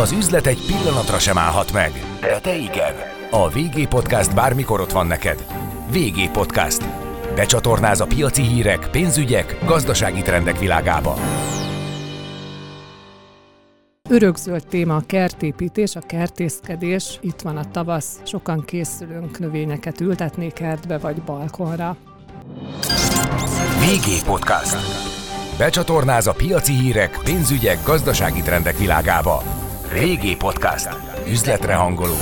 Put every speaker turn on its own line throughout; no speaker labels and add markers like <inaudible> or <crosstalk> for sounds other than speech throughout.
Az üzlet egy pillanatra sem állhat meg, de te igen. A VG Podcast bármikor ott van neked. VG Podcast. Becsatornáz a piaci hírek, pénzügyek, gazdasági trendek világába.
Örökzöld téma a kertépítés, a kertészkedés. Itt van a tavasz, sokan készülünk növényeket ültetni kertbe vagy balkonra.
VG Podcast. Becsatornáz a piaci hírek, pénzügyek, gazdasági trendek világába. VG Podcast. Üzletre hangoló.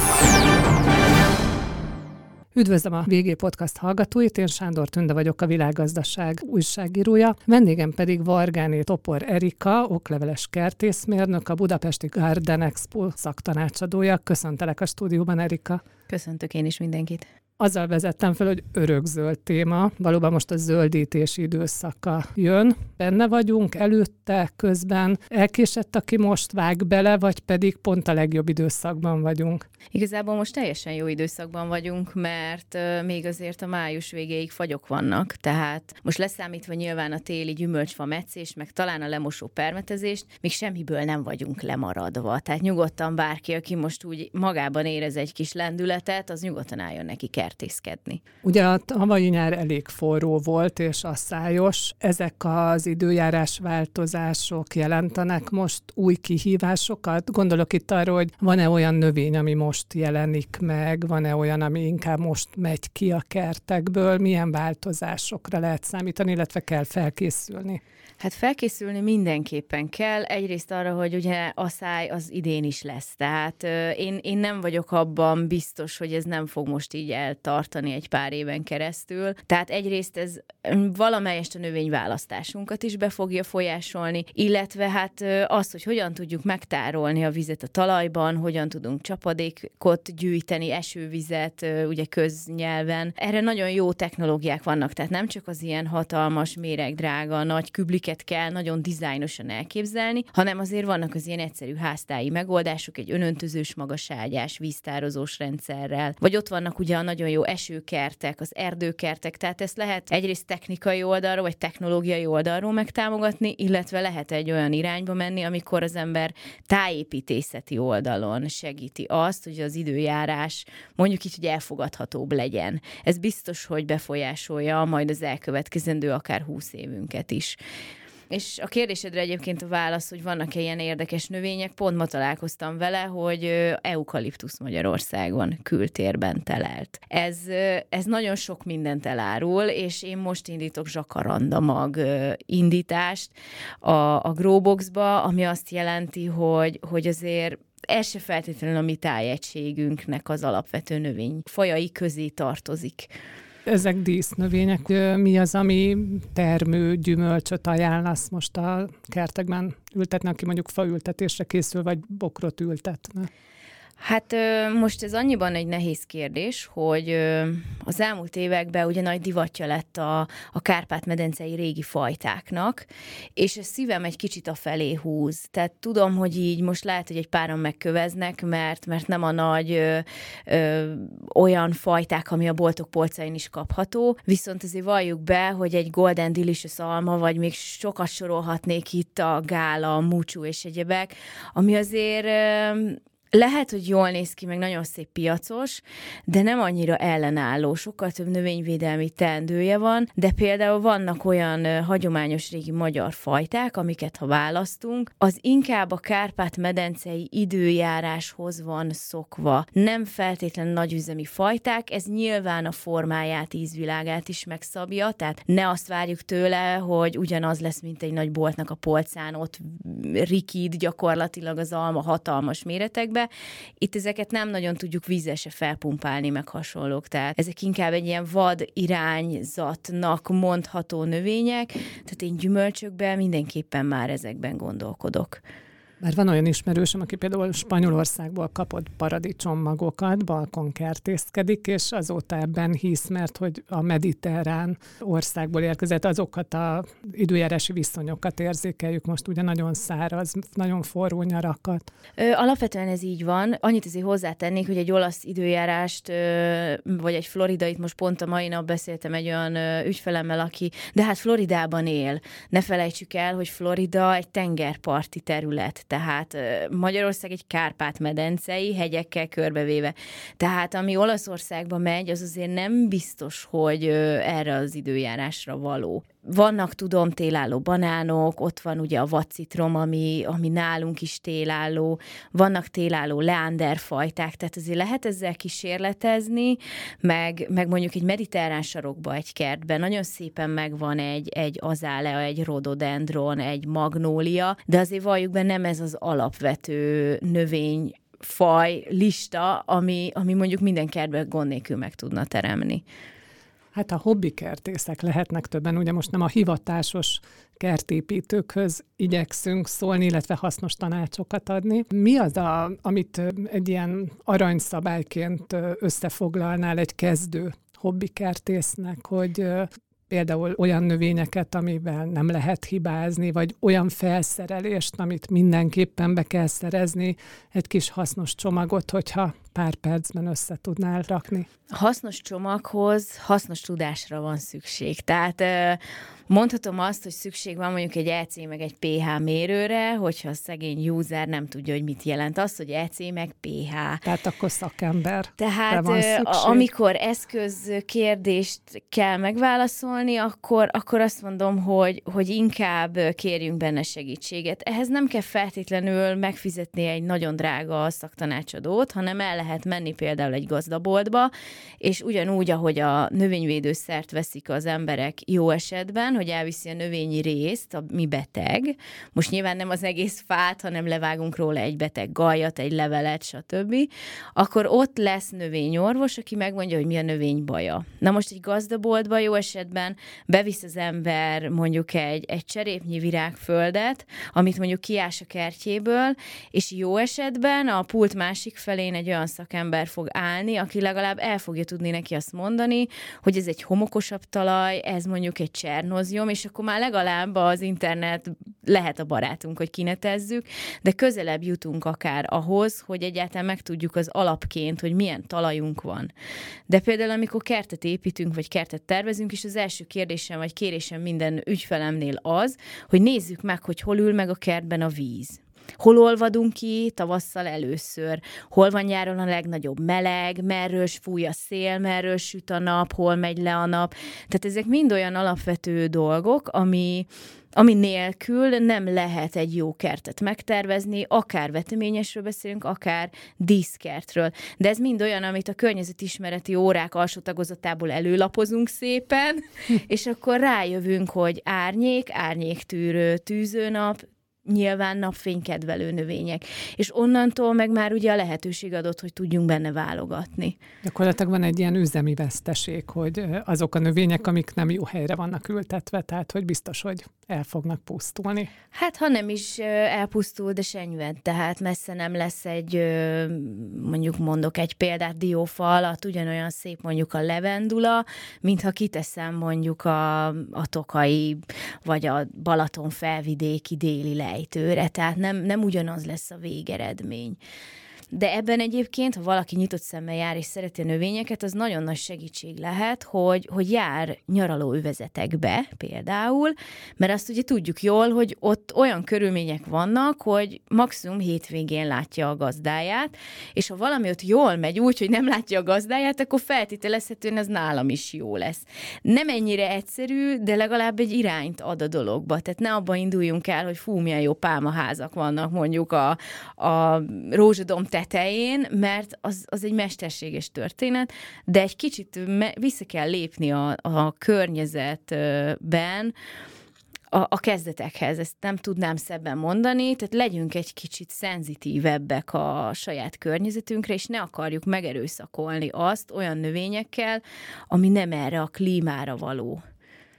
Üdvözlöm a VG Podcast hallgatóit, én Sándor Tünde vagyok a Világgazdaság újságírója. Vendégem pedig Vargáné Topor Erika, okleveles kertészmérnök, a Budapesti Garden Expo szaktanácsadója. Köszöntelek a stúdióban, Erika.
Köszöntök én is mindenkit
azzal vezettem fel, hogy örökzöld téma. Valóban most a zöldítési időszaka jön. Benne vagyunk, előtte, közben. Elkésett, aki most vág bele, vagy pedig pont a legjobb időszakban vagyunk?
Igazából most teljesen jó időszakban vagyunk, mert még azért a május végéig fagyok vannak, tehát most leszámítva nyilván a téli gyümölcsfa meccés, meg talán a lemosó permetezést, még semmiből nem vagyunk lemaradva. Tehát nyugodtan bárki, aki most úgy magában érez egy kis lendületet, az nyugodtan álljon neki kert kertészkedni.
Ugye a havai nyár elég forró volt és asszályos. Ezek az időjárás változások jelentenek most új kihívásokat? Gondolok itt arra, hogy van-e olyan növény, ami most jelenik meg, van-e olyan, ami inkább most megy ki a kertekből, milyen változásokra lehet számítani, illetve kell felkészülni?
Hát felkészülni mindenképpen kell. Egyrészt arra, hogy ugye a száj az idén is lesz. Tehát én, én nem vagyok abban biztos, hogy ez nem fog most így eltartani egy pár éven keresztül. Tehát egyrészt ez valamelyest a növényválasztásunkat is be fogja folyásolni, illetve hát az, hogy hogyan tudjuk megtárolni a vizet a talajban, hogyan tudunk csapadékot gyűjteni, esővizet, ugye köznyelven. Erre nagyon jó technológiák vannak, tehát nem csak az ilyen hatalmas, méregdrága, nagy kübliket amiket kell nagyon dizájnosan elképzelni, hanem azért vannak az ilyen egyszerű háztáji megoldások, egy önöntözős magaságyás, víztározós rendszerrel, vagy ott vannak ugye a nagyon jó esőkertek, az erdőkertek, tehát ezt lehet egyrészt technikai oldalról, vagy technológiai oldalról megtámogatni, illetve lehet egy olyan irányba menni, amikor az ember tájépítészeti oldalon segíti azt, hogy az időjárás mondjuk így, hogy elfogadhatóbb legyen. Ez biztos, hogy befolyásolja majd az elkövetkezendő akár húsz évünket is. És a kérdésedre egyébként a válasz, hogy vannak-e ilyen érdekes növények, pont ma találkoztam vele, hogy eukaliptusz Magyarországon kültérben telelt. Ez, ez nagyon sok mindent elárul, és én most indítok zsakaranda mag indítást a, a Growboxba, ami azt jelenti, hogy, hogy azért ez se feltétlenül a mi tájegységünknek az alapvető növény fajai közé tartozik.
Ezek dísznövények. Mi az, ami termő gyümölcsöt ajánlasz most a kertekben ültetni, aki mondjuk faültetésre készül, vagy bokrot ültetne?
Hát most ez annyiban egy nehéz kérdés, hogy az elmúlt években ugye nagy divatja lett a, a Kárpát-medencei régi fajtáknak, és a szívem egy kicsit a felé húz. Tehát tudom, hogy így most lehet, hogy egy páran megköveznek, mert, mert nem a nagy ö, ö, olyan fajták, ami a boltok polcain is kapható, viszont azért valljuk be, hogy egy Golden Delicious alma, vagy még sokat sorolhatnék itt a gála, a múcsú és egyebek, ami azért lehet, hogy jól néz ki, meg nagyon szép piacos, de nem annyira ellenálló, sokkal több növényvédelmi teendője van, de például vannak olyan hagyományos régi magyar fajták, amiket ha választunk, az inkább a Kárpát-medencei időjáráshoz van szokva. Nem feltétlenül nagyüzemi fajták, ez nyilván a formáját, ízvilágát is megszabja, tehát ne azt várjuk tőle, hogy ugyanaz lesz, mint egy nagy boltnak a polcán, ott rikid gyakorlatilag az alma hatalmas méretekben, be. Itt ezeket nem nagyon tudjuk vízese felpumpálni, meg hasonlók. Tehát ezek inkább egy ilyen vad irányzatnak mondható növények, tehát én gyümölcsökben mindenképpen már ezekben gondolkodok.
Mert van olyan ismerősöm, aki például Spanyolországból kapott paradicsommagokat, balkonkertészkedik, és azóta ebben hisz, mert hogy a mediterrán országból érkezett azokat a időjárási viszonyokat érzékeljük most, ugye nagyon száraz, nagyon forró nyarakat.
Ö, alapvetően ez így van. Annyit azért hozzátennék, hogy egy olasz időjárást, ö, vagy egy floridait, most pont a mai nap beszéltem egy olyan ö, ügyfelemmel, aki, de hát Floridában él. Ne felejtsük el, hogy Florida egy tengerparti terület tehát Magyarország egy Kárpát-medencei, hegyekkel körbevéve. Tehát ami Olaszországba megy, az azért nem biztos, hogy erre az időjárásra való. Vannak, tudom, télálló banánok, ott van ugye a vacitrom, ami, ami nálunk is télálló, vannak télálló leánderfajták, tehát azért lehet ezzel kísérletezni, meg, meg mondjuk egy mediterrán sarokba, egy kertben nagyon szépen megvan egy, egy azálea, egy rododendron, egy magnólia, de azért valljuk be nem ez az alapvető növény faj lista, ami, ami mondjuk minden kertben gond nélkül meg tudna teremni.
Hát a hobbi kertészek lehetnek többen, ugye most nem a hivatásos kertépítőkhöz igyekszünk szólni, illetve hasznos tanácsokat adni. Mi az, a, amit egy ilyen aranyszabályként összefoglalnál egy kezdő hobbikertésznek, hogy például olyan növényeket, amivel nem lehet hibázni, vagy olyan felszerelést, amit mindenképpen be kell szerezni, egy kis hasznos csomagot, hogyha pár percben össze tudnál rakni?
Hasznos csomaghoz hasznos tudásra van szükség. Tehát mondhatom azt, hogy szükség van mondjuk egy EC meg egy pH mérőre, hogyha a szegény user nem tudja, hogy mit jelent az, hogy EC meg pH.
Tehát akkor szakember.
Tehát van amikor eszköz kérdést kell megválaszolni, akkor, akkor azt mondom, hogy, hogy inkább kérjünk benne segítséget. Ehhez nem kell feltétlenül megfizetni egy nagyon drága szaktanácsadót, hanem el lehet menni például egy gazdaboltba, és ugyanúgy, ahogy a növényvédőszert veszik az emberek jó esetben, hogy elviszi a növényi részt, mi beteg, most nyilván nem az egész fát, hanem levágunk róla egy beteg gajat, egy levelet, stb., akkor ott lesz növényorvos, aki megmondja, hogy mi a növény baja. Na most egy gazdaboltba jó esetben bevisz az ember mondjuk egy, egy cserépnyi virágföldet, amit mondjuk kiás a kertjéből, és jó esetben a pult másik felén egy olyan szakember fog állni, aki legalább el fogja tudni neki azt mondani, hogy ez egy homokosabb talaj, ez mondjuk egy csernozium, és akkor már legalább az internet lehet a barátunk, hogy kinetezzük, de közelebb jutunk akár ahhoz, hogy egyáltalán megtudjuk az alapként, hogy milyen talajunk van. De például, amikor kertet építünk, vagy kertet tervezünk, és az első kérdésem, vagy kérésem minden ügyfelemnél az, hogy nézzük meg, hogy hol ül meg a kertben a víz. Hol olvadunk ki tavasszal először? Hol van nyáron a legnagyobb meleg? Merről fúj a szél? Merről süt a nap? Hol megy le a nap? Tehát ezek mind olyan alapvető dolgok, ami, ami nélkül nem lehet egy jó kertet megtervezni, akár veteményesről beszélünk, akár díszkertről. De ez mind olyan, amit a környezetismereti órák alsó tagozatából előlapozunk szépen, <laughs> és akkor rájövünk, hogy árnyék, árnyéktűrő, tűzőnap, nyilván napfénykedvelő növények. És onnantól meg már ugye a lehetőség adott, hogy tudjunk benne válogatni.
Gyakorlatilag van egy ilyen üzemi veszteség, hogy azok a növények, amik nem jó helyre vannak ültetve, tehát hogy biztos, hogy el fognak pusztulni.
Hát, ha nem is elpusztul, de senyved, tehát messze nem lesz egy, mondjuk mondok egy példát, diófa alatt ugyanolyan szép mondjuk a levendula, mintha kiteszem mondjuk a, a tokai, vagy a Balaton felvidéki déli le lejtőre, tehát nem, nem ugyanaz lesz a végeredmény. De ebben egyébként, ha valaki nyitott szemmel jár és szereti a növényeket, az nagyon nagy segítség lehet, hogy, hogy jár nyaraló övezetekbe például, mert azt ugye tudjuk jól, hogy ott olyan körülmények vannak, hogy maximum hétvégén látja a gazdáját, és ha valami ott jól megy úgy, hogy nem látja a gazdáját, akkor feltételezhetően ez nálam is jó lesz. Nem ennyire egyszerű, de legalább egy irányt ad a dologba. Tehát ne abba induljunk el, hogy fú, milyen jó pálmaházak vannak mondjuk a, a rózsadom tetején, mert az, az egy mesterséges történet, de egy kicsit me- vissza kell lépni a, a környezetben, a, a kezdetekhez, ezt nem tudnám szebben mondani, tehát legyünk egy kicsit szenzitívebbek a saját környezetünkre, és ne akarjuk megerőszakolni azt olyan növényekkel, ami nem erre a klímára való.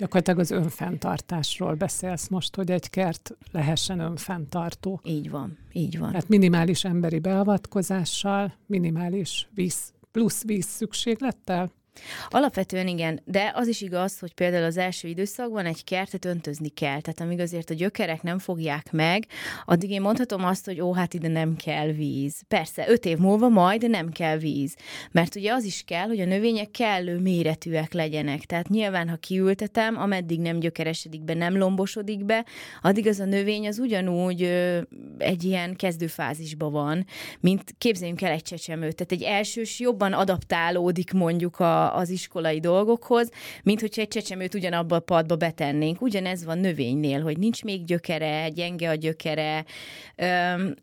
Gyakorlatilag az önfenntartásról beszélsz most, hogy egy kert lehessen önfenntartó.
Így van, így van.
Tehát minimális emberi beavatkozással, minimális víz, plusz víz szükséglettel?
Alapvetően igen, de az is igaz, hogy például az első időszakban egy kertet öntözni kell. Tehát amíg azért a gyökerek nem fogják meg, addig én mondhatom azt, hogy ó, hát ide nem kell víz. Persze, öt év múlva majd nem kell víz. Mert ugye az is kell, hogy a növények kellő méretűek legyenek. Tehát nyilván, ha kiültetem, ameddig nem gyökeresedik be, nem lombosodik be, addig az a növény az ugyanúgy ö, egy ilyen kezdőfázisban van, mint képzeljünk el egy csecsemőt. Tehát egy elsős jobban adaptálódik mondjuk a, az iskolai dolgokhoz, mint hogyha egy csecsemőt ugyanabba a padba betennénk. Ugyanez van növénynél, hogy nincs még gyökere, gyenge a gyökere,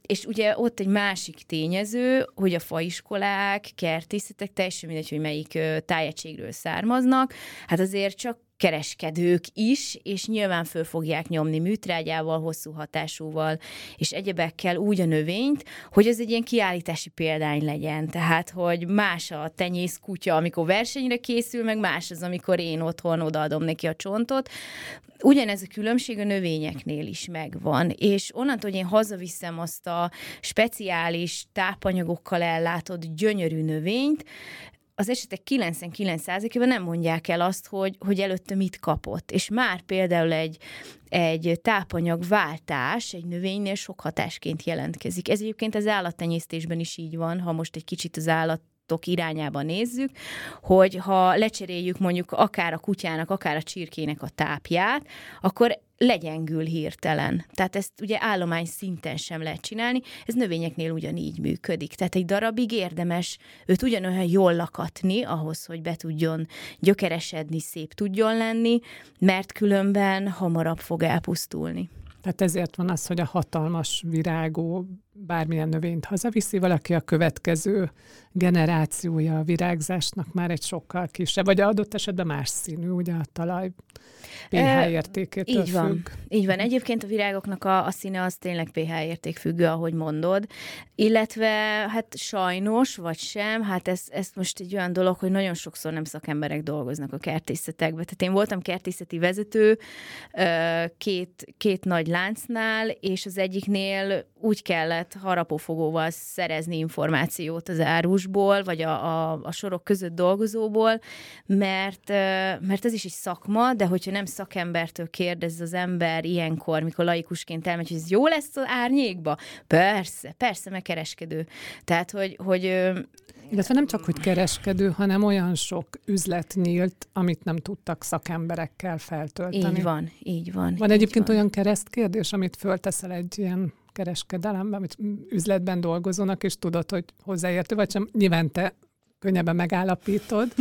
és ugye ott egy másik tényező, hogy a faiskolák, kertészetek, teljesen mindegy, hogy melyik tájegységről származnak, hát azért csak kereskedők is, és nyilván föl fogják nyomni műtrágyával, hosszú hatásúval, és egyebekkel úgy a növényt, hogy ez egy ilyen kiállítási példány legyen. Tehát, hogy más a tenyész kutya, amikor versenyre készül, meg más az, amikor én otthon odaadom neki a csontot. Ugyanez a különbség a növényeknél is megvan, és onnantól, hogy én hazaviszem azt a speciális tápanyagokkal ellátott gyönyörű növényt, az esetek 99%-ában nem mondják el azt, hogy, hogy előtte mit kapott. És már például egy, egy tápanyagváltás egy növénynél sok hatásként jelentkezik. Ez egyébként az állattenyésztésben is így van, ha most egy kicsit az állat irányába nézzük, hogy ha lecseréljük mondjuk akár a kutyának, akár a csirkének a tápját, akkor legyengül hirtelen. Tehát ezt ugye állomány szinten sem lehet csinálni, ez növényeknél ugyanígy működik. Tehát egy darabig érdemes őt ugyanolyan jól lakatni, ahhoz, hogy be tudjon gyökeresedni, szép tudjon lenni, mert különben hamarabb fog elpusztulni.
Tehát ezért van az, hogy a hatalmas virágó bármilyen növényt hazaviszi, valaki a következő generációja a virágzásnak már egy sokkal kisebb, vagy adott esetben más színű, ugye a talaj pH értékétől
Így van.
függ.
Így van. Egyébként a virágoknak a, a színe az tényleg pH érték függő, ahogy mondod. Illetve hát sajnos, vagy sem, hát ez, ez most egy olyan dolog, hogy nagyon sokszor nem szakemberek dolgoznak a kertészetekben. Tehát én voltam kertészeti vezető két, két nagy láncnál, és az egyiknél úgy kellett harapófogóval szerezni információt az árusból, vagy a, a, a sorok között dolgozóból, mert, mert ez is egy szakma, de hogyha nem szakembertől kérdez az ember ilyenkor, mikor laikusként elmegy, hogy ez jó lesz az árnyékba? Persze, persze, meg kereskedő. Tehát, hogy, hogy
illetve nem csak, hogy kereskedő, hanem olyan sok üzlet nyílt, amit nem tudtak szakemberekkel feltölteni.
Így van, így van.
Van
így
egyébként
van.
olyan keresztkérdés, amit fölteszel egy ilyen kereskedelemben, amit üzletben dolgozónak, és tudod, hogy hozzáértő, vagy sem. Nyilván te könnyebben megállapítod.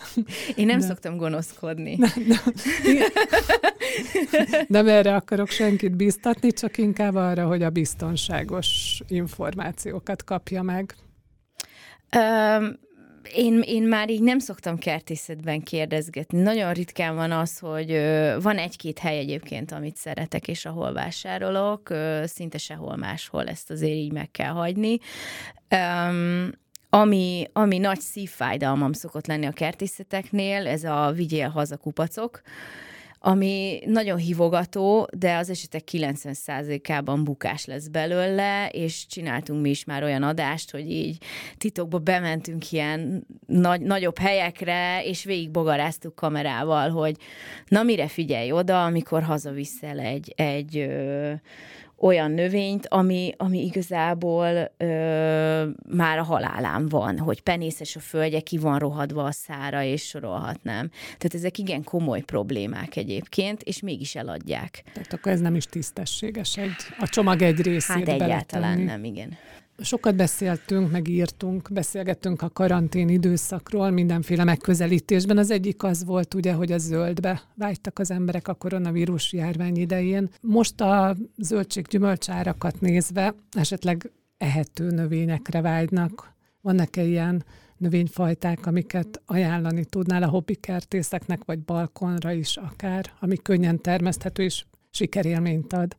<laughs>
Én nem de. szoktam gonoszkodni.
De, de, nem erre akarok senkit biztatni, csak inkább arra, hogy a biztonságos információkat kapja meg.
Um, én, én már így nem szoktam kertészetben kérdezgetni. Nagyon ritkán van az, hogy van egy-két hely egyébként, amit szeretek, és ahol vásárolok, szinte sehol máshol ezt azért így meg kell hagyni. Um, ami, ami nagy szívfájdalmam szokott lenni a kertészeteknél, ez a vigyél haza kupacok ami nagyon hívogató, de az esetek 90%-ában bukás lesz belőle, és csináltunk mi is már olyan adást, hogy így titokba bementünk ilyen nagy, nagyobb helyekre, és végigbogaráztuk kamerával, hogy na mire figyelj oda, amikor hazaviszel egy, egy ö, olyan növényt, ami, ami igazából ö, már a halálán van, hogy penészes a földje, ki van rohadva a szára, és sorolhatnám. Tehát ezek igen komoly problémák egyébként, és mégis eladják.
Tehát akkor ez nem is tisztességes egy, a csomag egy részét
Hát egyáltalán
beletenni.
nem, igen.
Sokat beszéltünk, meg írtunk, beszélgettünk a karantén időszakról mindenféle megközelítésben. Az egyik az volt ugye, hogy a zöldbe vágytak az emberek a koronavírus járvány idején. Most a zöldség-gyümölcsárakat nézve esetleg ehető növényekre vágynak. Vannak-e ilyen növényfajták, amiket ajánlani tudnál a hobbikertészeknek, vagy balkonra is akár, ami könnyen termeszthető és sikerélményt ad?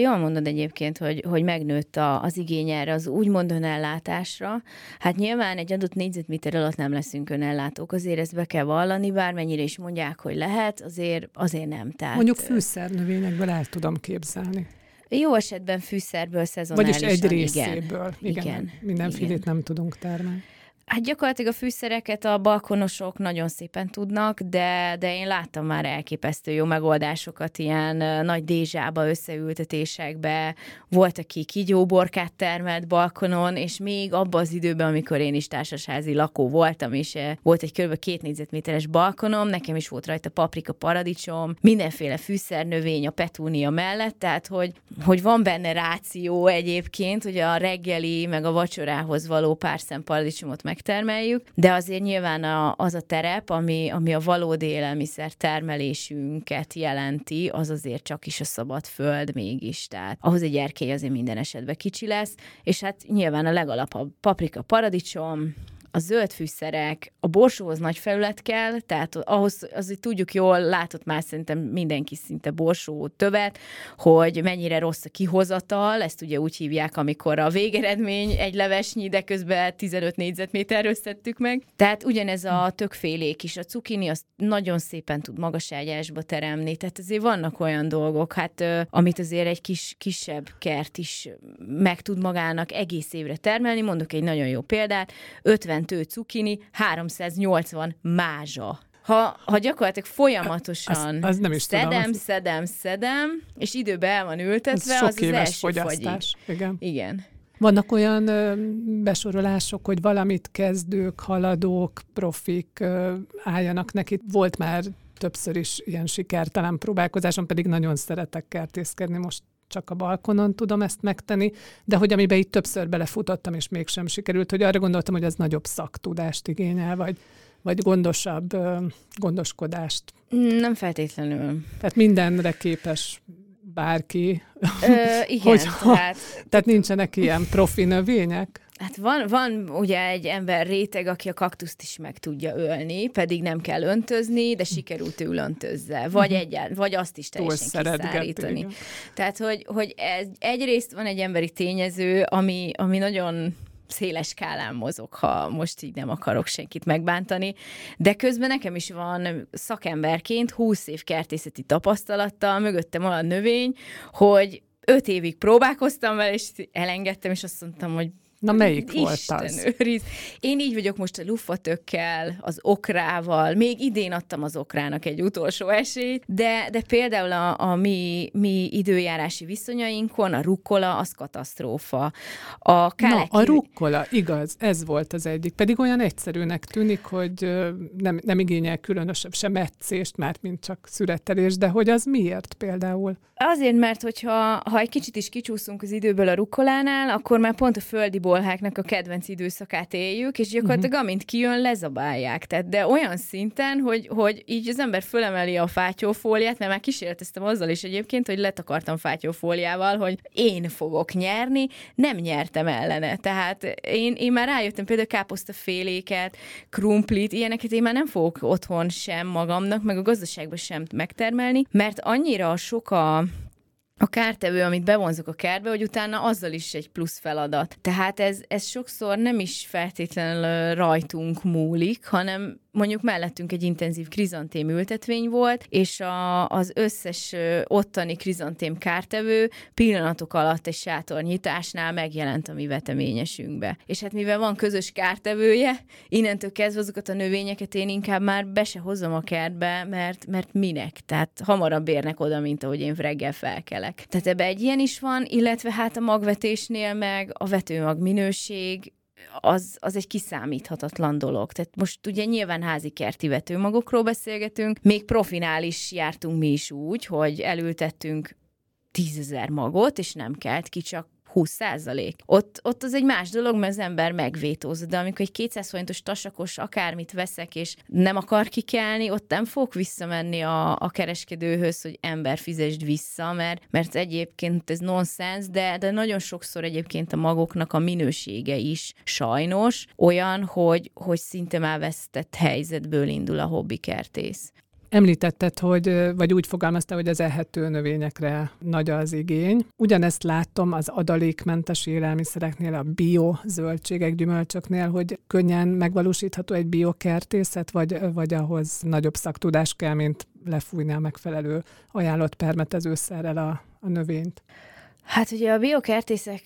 Jól mondod egyébként, hogy, hogy megnőtt a, az igény erre az úgymond önellátásra. Hát nyilván egy adott négyzetméter alatt nem leszünk önellátók, azért ezt be kell vallani, bármennyire is mondják, hogy lehet, azért, azért nem. Tehát,
Mondjuk fűszernövényekből el tudom képzelni.
Jó esetben fűszerből, szezonálisan,
Vagyis egy részéből.
Igen,
igen, igen mindenfélét igen. nem tudunk termelni.
Hát gyakorlatilag a fűszereket a balkonosok nagyon szépen tudnak, de, de én láttam már elképesztő jó megoldásokat ilyen nagy dézsába, összeültetésekbe. Volt, aki kigyóborkát termelt balkonon, és még abban az időben, amikor én is társasházi lakó voltam, és volt egy kb. két négyzetméteres balkonom, nekem is volt rajta paprika, paradicsom, mindenféle fűszernövény a petúnia mellett, tehát hogy, hogy van benne ráció egyébként, hogy a reggeli, meg a vacsorához való pár szem paradicsomot meg megtermeljük, de azért nyilván a, az a terep, ami, ami a valódi élelmiszer termelésünket jelenti, az azért csak is a szabad föld mégis. Tehát ahhoz egy erkély azért minden esetben kicsi lesz, és hát nyilván a legalapabb paprika, paradicsom, a zöld fűszerek, a borsóhoz nagy felület kell, tehát ahhoz azért tudjuk jól, látott már szerintem mindenki szinte borsó tövet, hogy mennyire rossz a kihozatal, ezt ugye úgy hívják, amikor a végeredmény egy levesnyi, de közben 15 négyzetméterről szedtük meg. Tehát ugyanez a tökfélék is, a cukini az nagyon szépen tud magas ágyásba teremni, tehát azért vannak olyan dolgok, hát amit azért egy kis, kisebb kert is meg tud magának egész évre termelni. Mondok egy nagyon jó példát, 50 tő cukini, 380 mázsa. Ha, ha gyakorlatilag folyamatosan
az, az nem is
szedem,
tudom,
szedem, szedem, és időbe el van ültetve,
ez sok
az az
éves
első
fogyasztás. Igen.
Igen.
Vannak olyan ö, besorolások, hogy valamit kezdők, haladók, profik ö, álljanak neki. Volt már többször is ilyen sikertelen próbálkozásom, pedig nagyon szeretek kertészkedni, most csak a balkonon tudom ezt megtenni, de hogy amiben itt többször belefutottam, és mégsem sikerült, hogy arra gondoltam, hogy az nagyobb szaktudást igényel, vagy, vagy gondosabb gondoskodást.
Nem feltétlenül.
Tehát mindenre képes bárki.
Ö, igen, <laughs>
Hogyha,
tehát...
Tehát nincsenek ilyen profi növények?
Hát van, van ugye egy ember réteg, aki a kaktuszt is meg tudja ölni, pedig nem kell öntözni, de sikerült ő öntözze. Vagy,
Mhm.
egyált, vagy azt is teljesen kiszárítani. Tehát, hogy, hogy ez, egyrészt van egy emberi tényező, ami, ami nagyon széles skálán mozog, ha most így nem akarok senkit megbántani, de közben nekem is van szakemberként 20 év kertészeti tapasztalattal, mögöttem olyan növény, hogy öt évig próbálkoztam vele, és elengedtem, és azt mondtam, hogy
Na melyik
Isten
volt az?
Őriz. Én így vagyok most a lufatökkel, az okrával, még idén adtam az okrának egy utolsó esélyt, de, de például a, a mi, mi időjárási viszonyainkon a rukkola az katasztrófa. A
Na, a rukkola, igaz, ez volt az egyik. Pedig olyan egyszerűnek tűnik, hogy nem, nem igényel különösebb sem meccést, már mint csak szürettelés, de hogy az miért például?
Azért, mert hogyha ha egy kicsit is kicsúszunk az időből a rukkolánál, akkor már pont a földi bolháknak a kedvenc időszakát éljük, és gyakorlatilag uh-huh. amint kijön, lezabálják. Tehát, de olyan szinten, hogy, hogy így az ember fölemeli a fátyófóliát, mert már kísérleteztem azzal is egyébként, hogy letakartam fátyófóliával, hogy én fogok nyerni, nem nyertem ellene. Tehát én, én már rájöttem például káposztaféléket, krumplit, ilyeneket én már nem fogok otthon sem magamnak, meg a gazdaságban sem megtermelni, mert annyira sok a a kártevő, amit bevonzok a kertbe, hogy utána azzal is egy plusz feladat. Tehát ez, ez sokszor nem is feltétlenül rajtunk múlik, hanem mondjuk mellettünk egy intenzív krizantém ültetvény volt, és a, az összes ottani krizantém kártevő pillanatok alatt egy sátornyitásnál megjelent a mi veteményesünkbe. És hát mivel van közös kártevője, innentől kezdve azokat a növényeket én inkább már be se hozom a kertbe, mert, mert minek? Tehát hamarabb érnek oda, mint ahogy én reggel felkelek. Tehát ebbe egy ilyen is van, illetve hát a magvetésnél meg a vetőmag minőség, az, az egy kiszámíthatatlan dolog. Tehát most ugye nyilván házi kerti vetőmagokról beszélgetünk, még profinál is jártunk mi is úgy, hogy elültettünk tízezer magot, és nem kelt ki csak 20 százalék. Ott, ott az egy más dolog, mert az ember megvétózza, de amikor egy 200 forintos tasakos akármit veszek, és nem akar kikelni, ott nem fogok visszamenni a, a kereskedőhöz, hogy ember fizesd vissza, mert, mert egyébként ez nonsens, de, de nagyon sokszor egyébként a magoknak a minősége is sajnos olyan, hogy, hogy szinte már vesztett helyzetből indul a hobbi kertész.
Említetted, hogy, vagy úgy fogalmazta, hogy az ehető növényekre nagy az igény. Ugyanezt látom az adalékmentes élelmiszereknél, a bio zöldségek, gyümölcsöknél, hogy könnyen megvalósítható egy biokertészet, vagy, vagy ahhoz nagyobb szaktudás kell, mint lefújni a megfelelő ajánlott permetezőszerrel a, a növényt.
Hát ugye a biokertészek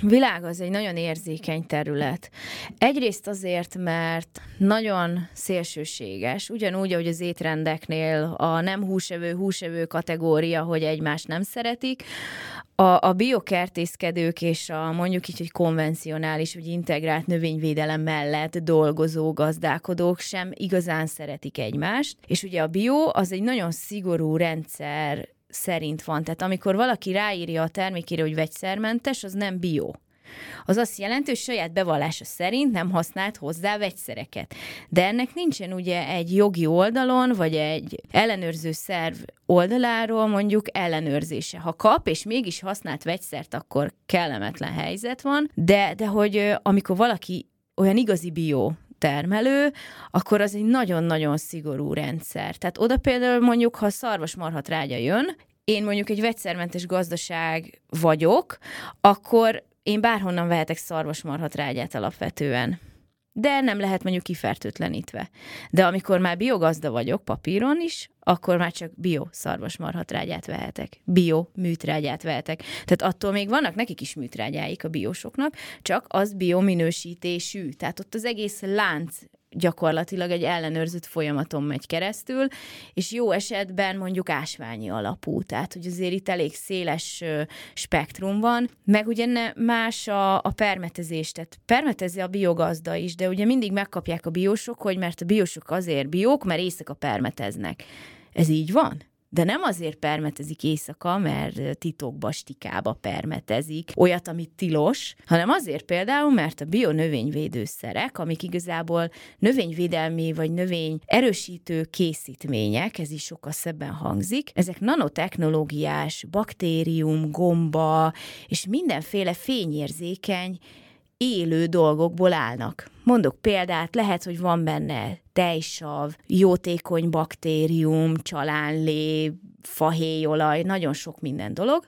világ az egy nagyon érzékeny terület. Egyrészt azért, mert nagyon szélsőséges, ugyanúgy, ahogy az étrendeknél a nem húsevő, húsevő kategória, hogy egymást nem szeretik, a, a biokertészkedők és a mondjuk így, hogy konvencionális vagy integrált növényvédelem mellett dolgozó gazdálkodók sem igazán szeretik egymást, és ugye a bio az egy nagyon szigorú rendszer szerint van. Tehát amikor valaki ráírja a termékére, hogy vegyszermentes, az nem bio. Az azt jelenti, hogy saját bevallása szerint nem használt hozzá vegyszereket. De ennek nincsen ugye egy jogi oldalon, vagy egy ellenőrző szerv oldaláról mondjuk ellenőrzése. Ha kap, és mégis használt vegyszert, akkor kellemetlen helyzet van, de, de hogy amikor valaki olyan igazi bio termelő, akkor az egy nagyon-nagyon szigorú rendszer. Tehát oda például mondjuk, ha szarvasmarhat rágya jön, én mondjuk egy vegyszermentes gazdaság vagyok, akkor én bárhonnan vehetek szarvasmarhat rágyát alapvetően. De nem lehet mondjuk kifertőtlenítve. De amikor már biogazda vagyok papíron is, akkor már csak bio szarvasmarhatrágyát vehetek, bio műtrágyát vehetek. Tehát attól még vannak nekik is műtrágyáik a biosoknak, csak az biominősítésű. Tehát ott az egész lánc gyakorlatilag egy ellenőrzött folyamaton megy keresztül, és jó esetben mondjuk ásványi alapú, tehát hogy azért itt elég széles spektrum van, meg ugye más a, a permetezés, tehát permetezi a biogazda is, de ugye mindig megkapják a biósok, hogy mert a biósok azért biók, mert éjszaka permeteznek. Ez így van? De nem azért permetezik éjszaka, mert titokba, stikába permetezik olyat, amit tilos, hanem azért például, mert a bionövényvédőszerek, amik igazából növényvédelmi vagy növény erősítő készítmények, ez is sokkal szebben hangzik, ezek nanotechnológiás, baktérium, gomba és mindenféle fényérzékeny élő dolgokból állnak. Mondok példát, lehet, hogy van benne tejsav, jótékony baktérium, csalánlé, fahéjolaj, nagyon sok minden dolog,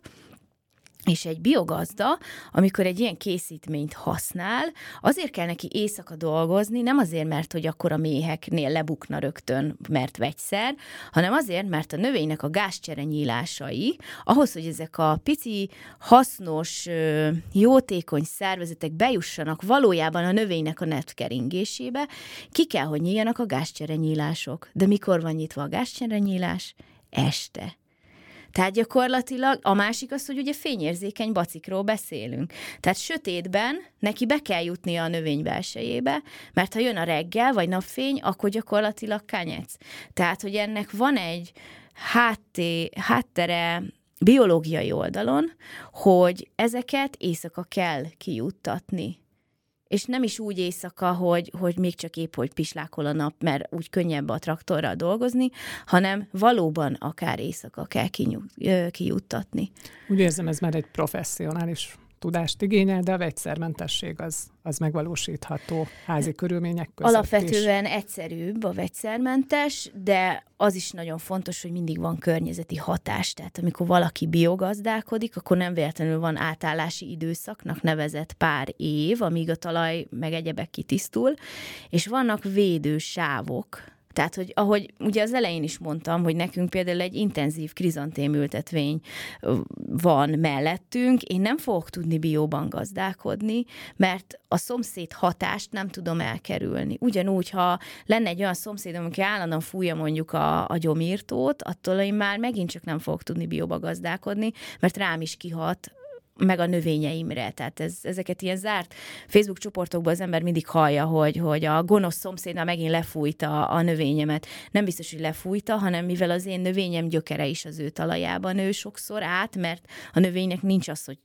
és egy biogazda, amikor egy ilyen készítményt használ, azért kell neki éjszaka dolgozni, nem azért, mert hogy akkor a méheknél lebukna rögtön, mert vegyszer, hanem azért, mert a növénynek a gázcsere nyílásai, ahhoz, hogy ezek a pici, hasznos, jótékony szervezetek bejussanak valójában a növénynek a netkeringésébe, ki kell, hogy nyíljanak a gázcsere nyílások. De mikor van nyitva a gázcsere nyílás? Este tehát gyakorlatilag a másik az, hogy ugye fényérzékeny bacikról beszélünk. Tehát sötétben neki be kell jutni a növény belsejébe, mert ha jön a reggel vagy napfény, akkor gyakorlatilag kányec. Tehát, hogy ennek van egy hátté, háttere biológiai oldalon, hogy ezeket éjszaka kell kijuttatni és nem is úgy éjszaka, hogy, hogy még csak épp, hogy pislákol a nap, mert úgy könnyebb a traktorral dolgozni, hanem valóban akár éjszaka kell kijuttatni.
Úgy érzem, ez már egy professzionális tudást igényel, de a vegyszermentesség az, az megvalósítható házi körülmények között
Alapvetően
is.
egyszerűbb a vegyszermentes, de az is nagyon fontos, hogy mindig van környezeti hatás. Tehát amikor valaki biogazdálkodik, akkor nem véletlenül van átállási időszaknak nevezett pár év, amíg a talaj meg egyebek kitisztul, és vannak védősávok, tehát, hogy ahogy ugye az elején is mondtam, hogy nekünk például egy intenzív krizantém ültetvény van mellettünk, én nem fogok tudni bióban gazdálkodni, mert a szomszéd hatást nem tudom elkerülni. Ugyanúgy, ha lenne egy olyan szomszédom, aki állandóan fújja mondjuk a, a gyomírtót, attól én már megint csak nem fogok tudni bióba gazdálkodni, mert rám is kihat meg a növényeimre. Tehát ez, ezeket ilyen zárt Facebook csoportokban az ember mindig hallja, hogy, hogy a gonosz szomszédna megint lefújta a növényemet. Nem biztos, hogy lefújta, hanem mivel az én növényem gyökere is az ő talajában nő sokszor át, mert a növénynek nincs az, hogy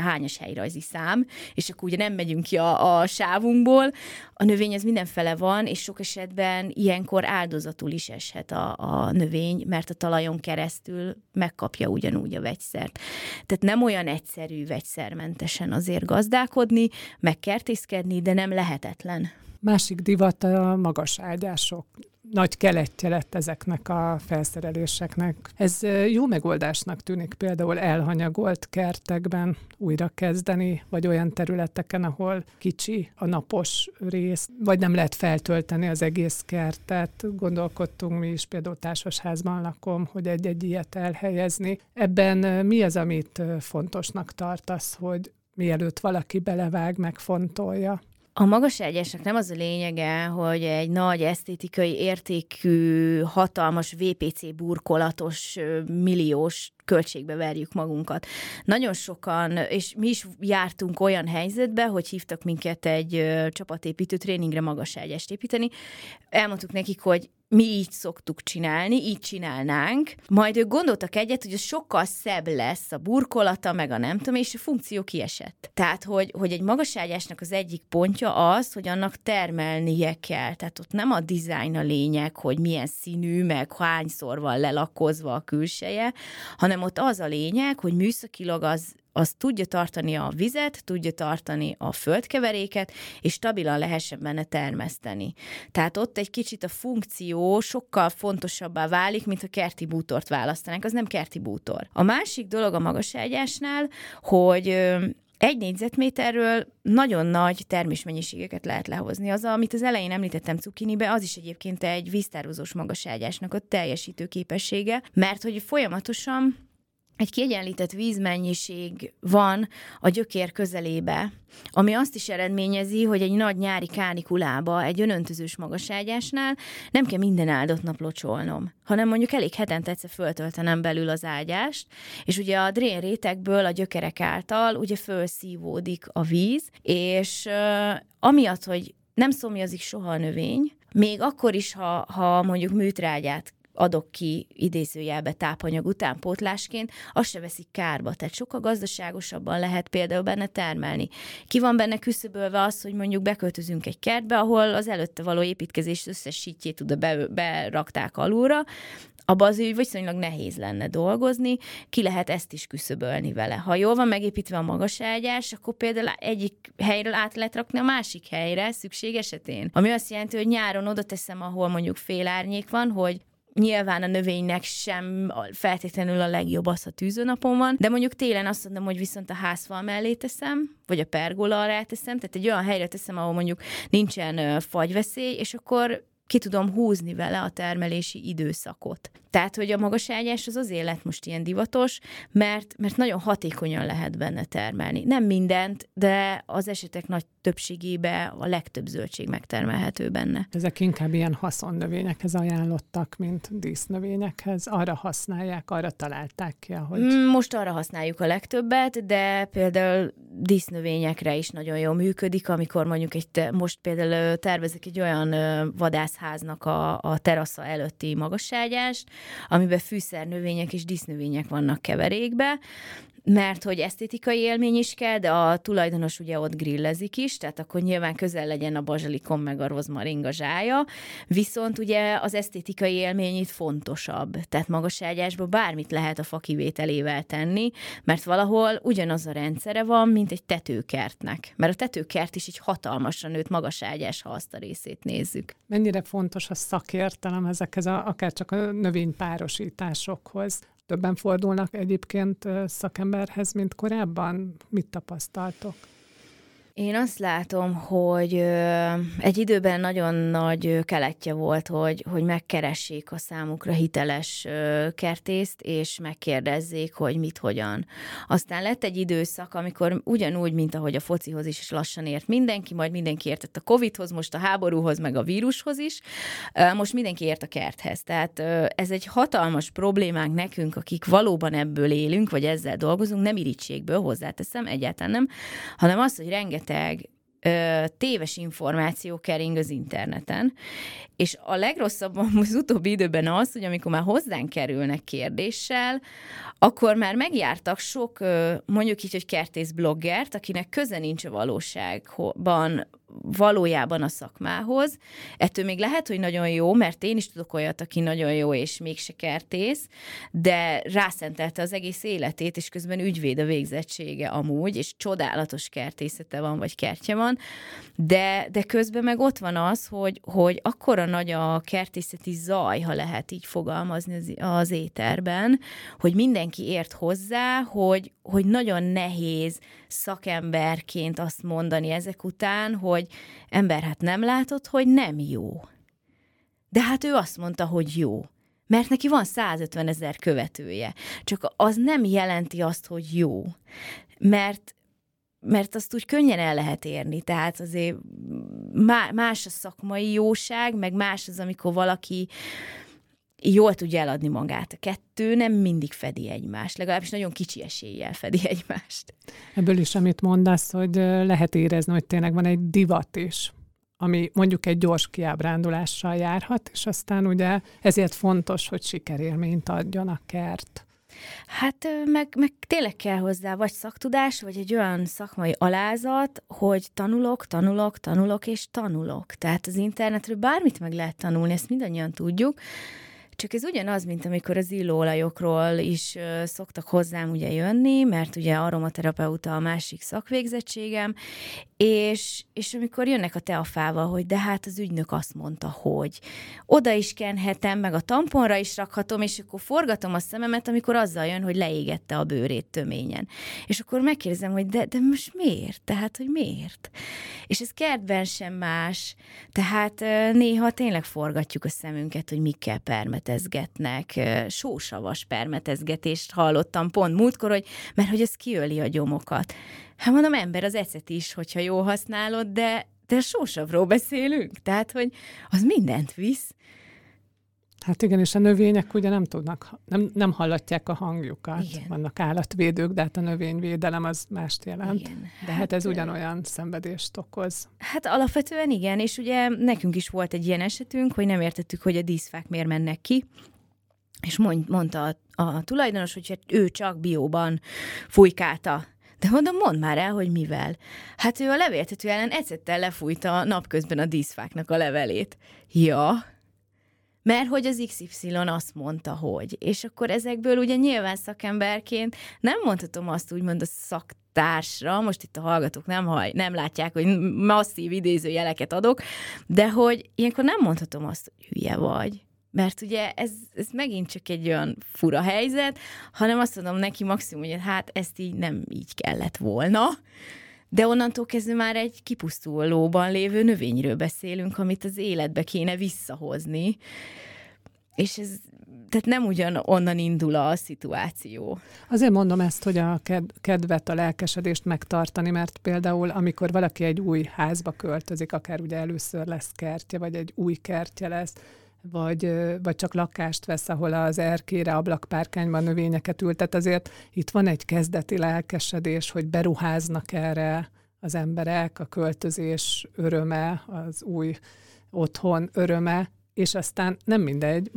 hányas helyrajzi szám, és akkor ugye nem megyünk ki a, a sávunkból. A növény ez mindenfele van, és sok esetben ilyenkor áldozatul is eshet a, a növény, mert a talajon keresztül megkapja ugyanúgy a vegyszert. Tehát nem olyan egyszerű vegyszermentesen azért gazdálkodni, meg kertészkedni, de nem lehetetlen.
Másik divat a magas ágyások nagy keletje lett ezeknek a felszereléseknek. Ez jó megoldásnak tűnik például elhanyagolt kertekben újra kezdeni, vagy olyan területeken, ahol kicsi a napos rész, vagy nem lehet feltölteni az egész kertet. Gondolkodtunk mi is, például társasházban lakom, hogy egy-egy ilyet elhelyezni. Ebben mi az, amit fontosnak tartasz, hogy mielőtt valaki belevág, megfontolja.
A magas ágyásnak nem az a lényege, hogy egy nagy esztétikai értékű, hatalmas VPC burkolatos, milliós költségbe verjük magunkat. Nagyon sokan, és mi is jártunk olyan helyzetbe, hogy hívtak minket egy csapatépítő tréningre magas ágyást építeni. Elmondtuk nekik, hogy mi így szoktuk csinálni, így csinálnánk. Majd ők gondoltak egyet, hogy ez sokkal szebb lesz a burkolata, meg a nem tudom, és a funkció kiesett. Tehát, hogy, hogy egy magaságyásnak az egyik pontja az, hogy annak termelnie kell. Tehát ott nem a dizájn a lényeg, hogy milyen színű, meg hányszor van lelakozva a külseje, hanem ott az a lényeg, hogy műszakilag az az tudja tartani a vizet, tudja tartani a földkeveréket, és stabilan lehessen benne termeszteni. Tehát ott egy kicsit a funkció sokkal fontosabbá válik, mint a kerti bútort választanánk. Az nem kerti bútor. A másik dolog a magaságyásnál, hogy egy négyzetméterről nagyon nagy termésmennyiségeket lehet lehozni. Az, amit az elején említettem cukinibe, az is egyébként egy víztározós magaságyásnak a teljesítő képessége, mert hogy folyamatosan egy kiegyenlített vízmennyiség van a gyökér közelébe, ami azt is eredményezi, hogy egy nagy nyári kánikulába, egy önöntözős magaságyásnál nem kell minden áldott nap locsolnom, hanem mondjuk elég hetente egyszer föltöltenem belül az ágyást, és ugye a drén rétegből a gyökerek által ugye fölszívódik a víz, és uh, amiatt, hogy nem szomjazik soha a növény, még akkor is, ha, ha mondjuk műtrágyát adok ki idézőjelbe tápanyag utánpótlásként, azt se veszik kárba. Tehát sokkal gazdaságosabban lehet például benne termelni. Ki van benne küszöbölve az, hogy mondjuk beköltözünk egy kertbe, ahol az előtte való építkezés összes sítjét oda be, berakták alulra, abban az hogy viszonylag nehéz lenne dolgozni, ki lehet ezt is küszöbölni vele. Ha jól van megépítve a magas ágyás, akkor például egyik helyről át lehet rakni a másik helyre szükség esetén. Ami azt jelenti, hogy nyáron oda teszem, ahol mondjuk fél árnyék van, hogy Nyilván a növénynek sem feltétlenül a legjobb az, ha tűzőnapon van, de mondjuk télen azt mondom, hogy viszont a házfal mellé teszem, vagy a pergola alá teszem, tehát egy olyan helyre teszem, ahol mondjuk nincsen fagyveszély, és akkor ki tudom húzni vele a termelési időszakot. Tehát, hogy a magas ágyás az azért lett most ilyen divatos, mert, mert nagyon hatékonyan lehet benne termelni. Nem mindent, de az esetek nagy többségébe a legtöbb zöldség megtermelhető benne.
Ezek inkább ilyen haszonnövényekhez ajánlottak, mint dísznövényekhez. Arra használják, arra találták ki, hogy...
Mm, most arra használjuk a legtöbbet, de például dísznövényekre is nagyon jól működik, amikor mondjuk egy, te, most például tervezek egy olyan vadászháznak a, a terasza előtti magasságyást, amiben fűszernövények és dísznövények vannak keverékbe, mert hogy esztétikai élmény is kell, de a tulajdonos ugye ott grillezik is, tehát akkor nyilván közel legyen a bazsalikom meg a rozmaring zsája, viszont ugye az esztétikai élmény itt fontosabb, tehát magaságyásban bármit lehet a fakivételével tenni, mert valahol ugyanaz a rendszere van, mint egy tetőkertnek, mert a tetőkert is egy hatalmasan nőtt magaságyás, ha azt a részét nézzük.
Mennyire fontos a szakértelem ezekhez, a, akár csak a növénypárosításokhoz? Többen fordulnak egyébként szakemberhez, mint korábban? Mit tapasztaltok?
Én azt látom, hogy egy időben nagyon nagy keletje volt, hogy, hogy megkeressék a számukra hiteles kertészt, és megkérdezzék, hogy mit, hogyan. Aztán lett egy időszak, amikor ugyanúgy, mint ahogy a focihoz is lassan ért mindenki, majd mindenki értett a Covidhoz, most a háborúhoz, meg a vírushoz is, most mindenki ért a kerthez. Tehát ez egy hatalmas problémánk nekünk, akik valóban ebből élünk, vagy ezzel dolgozunk, nem irítségből hozzáteszem, egyáltalán nem, hanem az, hogy rengeteg rengeteg ö, téves információ kering az interneten, és a legrosszabb <laughs> az utóbbi időben az, hogy amikor már hozzánk kerülnek kérdéssel, akkor már megjártak sok, mondjuk így, hogy kertész bloggert, akinek köze nincs a valóságban valójában a szakmához. Ettől még lehet, hogy nagyon jó, mert én is tudok olyat, aki nagyon jó és mégse kertész, de rászentelte az egész életét, és közben ügyvéd a végzettsége amúgy, és csodálatos kertészete van, vagy kertje van, de, de közben meg ott van az, hogy, hogy akkora nagy a kertészeti zaj, ha lehet így fogalmazni az, az éterben, hogy mindenki ért hozzá, hogy, hogy nagyon nehéz szakemberként azt mondani ezek után, hogy ember, hát nem látod, hogy nem jó. De hát ő azt mondta, hogy jó. Mert neki van 150 ezer követője. Csak az nem jelenti azt, hogy jó. Mert mert azt úgy könnyen el lehet érni, tehát azért más a szakmai jóság, meg más az, amikor valaki jól tudja eladni magát. A kettő nem mindig fedi egymást, legalábbis nagyon kicsi eséllyel fedi <laughs> egymást.
Ebből is, amit mondasz, hogy lehet érezni, hogy tényleg van egy divat is, ami mondjuk egy gyors kiábrándulással járhat, és aztán ugye ezért fontos, hogy sikerélményt adjon a kert.
Hát meg, meg tényleg kell hozzá vagy szaktudás, vagy egy olyan szakmai alázat, hogy tanulok, tanulok, tanulok és tanulok. Tehát az internetről bármit meg lehet tanulni, ezt mindannyian tudjuk, csak ez ugyanaz, mint amikor az illóolajokról is szoktak hozzám ugye jönni, mert ugye aromaterapeuta a másik szakvégzettségem, és, és amikor jönnek a teafával, hogy de hát az ügynök azt mondta, hogy oda is kenhetem, meg a tamponra is rakhatom, és akkor forgatom a szememet, amikor azzal jön, hogy leégette a bőrét töményen. És akkor megkérdezem, hogy de, de most miért? Tehát, hogy miért? És ez kertben sem más. Tehát néha tényleg forgatjuk a szemünket, hogy mikkel permetezgetnek. Sósavas permetezgetést hallottam pont múltkor, hogy, mert hogy ez kiöli a gyomokat. Hát mondom, ember az ecet is, hogyha jól használod, de, de sósavról beszélünk, tehát, hogy az mindent visz.
Hát igen, és a növények ugye nem tudnak, nem, nem hallatják a hangjukat. Igen. Vannak állatvédők, de hát a növényvédelem az mást jelent. Igen. De hát, hát ez ugyanolyan szenvedést okoz.
Hát alapvetően igen, és ugye nekünk is volt egy ilyen esetünk, hogy nem értettük, hogy a díszfák miért mennek ki, és mond, mondta a, a tulajdonos, hogy ő csak bióban fújkálta de mondom, mondd már el, hogy mivel. Hát ő a levéltető ellen ecettel lefújta napközben a díszfáknak a levelét. Ja, mert hogy az XY azt mondta, hogy. És akkor ezekből ugye nyilván szakemberként nem mondhatom azt úgymond a szaktársra, most itt a hallgatók nem, haj, nem látják, hogy masszív idézőjeleket adok, de hogy ilyenkor nem mondhatom azt, hogy hülye vagy mert ugye ez, ez megint csak egy olyan fura helyzet, hanem azt mondom neki maximum, hogy hát ezt így nem így kellett volna, de onnantól kezdve már egy kipusztulóban lévő növényről beszélünk, amit az életbe kéne visszahozni. És ez, tehát nem ugyan onnan indul a szituáció.
Azért mondom ezt, hogy a kedvet, a lelkesedést megtartani, mert például amikor valaki egy új házba költözik, akár ugye először lesz kertje, vagy egy új kertje lesz, vagy, vagy csak lakást vesz, ahol az erkére, ablakpárkányban növényeket ültet. Azért itt van egy kezdeti lelkesedés, hogy beruháznak erre az emberek, a költözés öröme, az új otthon öröme, és aztán nem mindegy,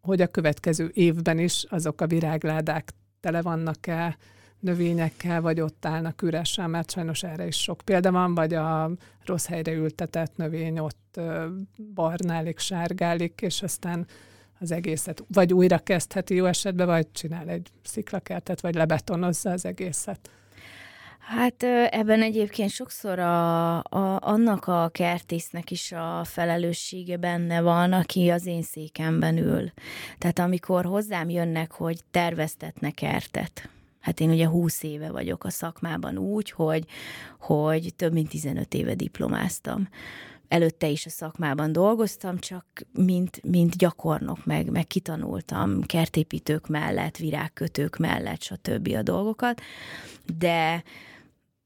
hogy a következő évben is azok a virágládák tele vannak-e növényekkel, vagy ott állnak üresen, mert sajnos erre is sok példa van, vagy a rossz helyre ültetett növény ott barnálik, sárgálik, és aztán az egészet vagy újra kezdheti jó esetben, vagy csinál egy sziklakertet, vagy lebetonozza az egészet.
Hát ebben egyébként sokszor a, a, annak a kertésznek is a felelőssége benne van, aki az én székemben ül. Tehát amikor hozzám jönnek, hogy terveztetnek kertet, Hát én ugye 20 éve vagyok a szakmában úgy, hogy, hogy több mint 15 éve diplomáztam. Előtte is a szakmában dolgoztam, csak mint, mint gyakornok, meg, meg kitanultam kertépítők mellett, virágkötők mellett, stb. a dolgokat, de,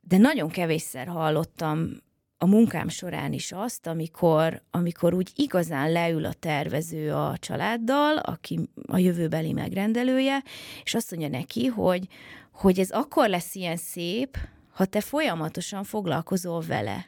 de nagyon kevésszer hallottam a munkám során is azt, amikor, amikor úgy igazán leül a tervező a családdal, aki a jövőbeli megrendelője, és azt mondja neki, hogy, hogy ez akkor lesz ilyen szép, ha te folyamatosan foglalkozol vele.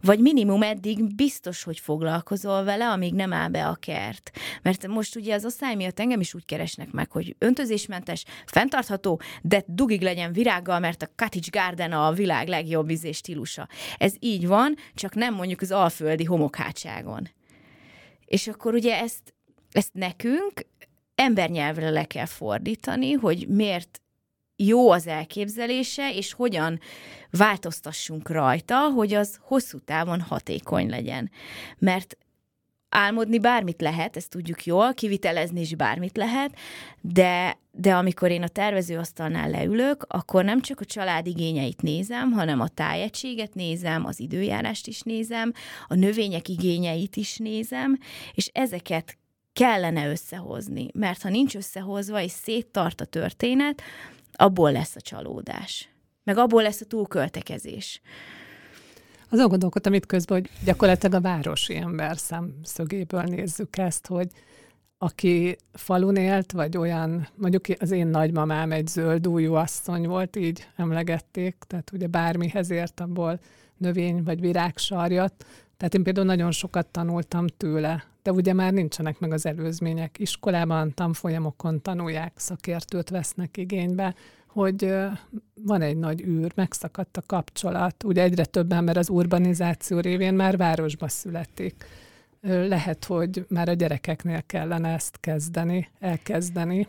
Vagy minimum eddig biztos, hogy foglalkozol vele, amíg nem áll be a kert. Mert most ugye az osztály miatt engem is úgy keresnek meg, hogy öntözésmentes, fenntartható, de dugig legyen virággal, mert a cottage garden a világ legjobb izé stílusa. Ez így van, csak nem mondjuk az alföldi homokhátságon. És akkor ugye ezt, ezt nekünk embernyelvre le kell fordítani, hogy miért jó az elképzelése, és hogyan változtassunk rajta, hogy az hosszú távon hatékony legyen. Mert álmodni bármit lehet, ezt tudjuk jól, kivitelezni is bármit lehet, de, de amikor én a tervezőasztalnál leülök, akkor nem csak a család igényeit nézem, hanem a tájegységet nézem, az időjárást is nézem, a növények igényeit is nézem, és ezeket kellene összehozni, mert ha nincs összehozva és széttart a történet, abból lesz a csalódás. meg abból lesz a túlköltekezés.
Azon gondolkodtam itt közben, hogy gyakorlatilag a városi ember szemszögéből nézzük ezt, hogy aki falun élt, vagy olyan, mondjuk az én nagymamám egy zöldújú asszony volt, így emlegették, tehát ugye bármihez ért abból növény vagy virágsarjat, tehát én például nagyon sokat tanultam tőle, de ugye már nincsenek meg az előzmények. Iskolában, tanfolyamokon tanulják, szakértőt vesznek igénybe, hogy van egy nagy űr, megszakadt a kapcsolat. Ugye egyre több ember az urbanizáció révén már városba születik. Lehet, hogy már a gyerekeknél kellene ezt kezdeni, elkezdeni,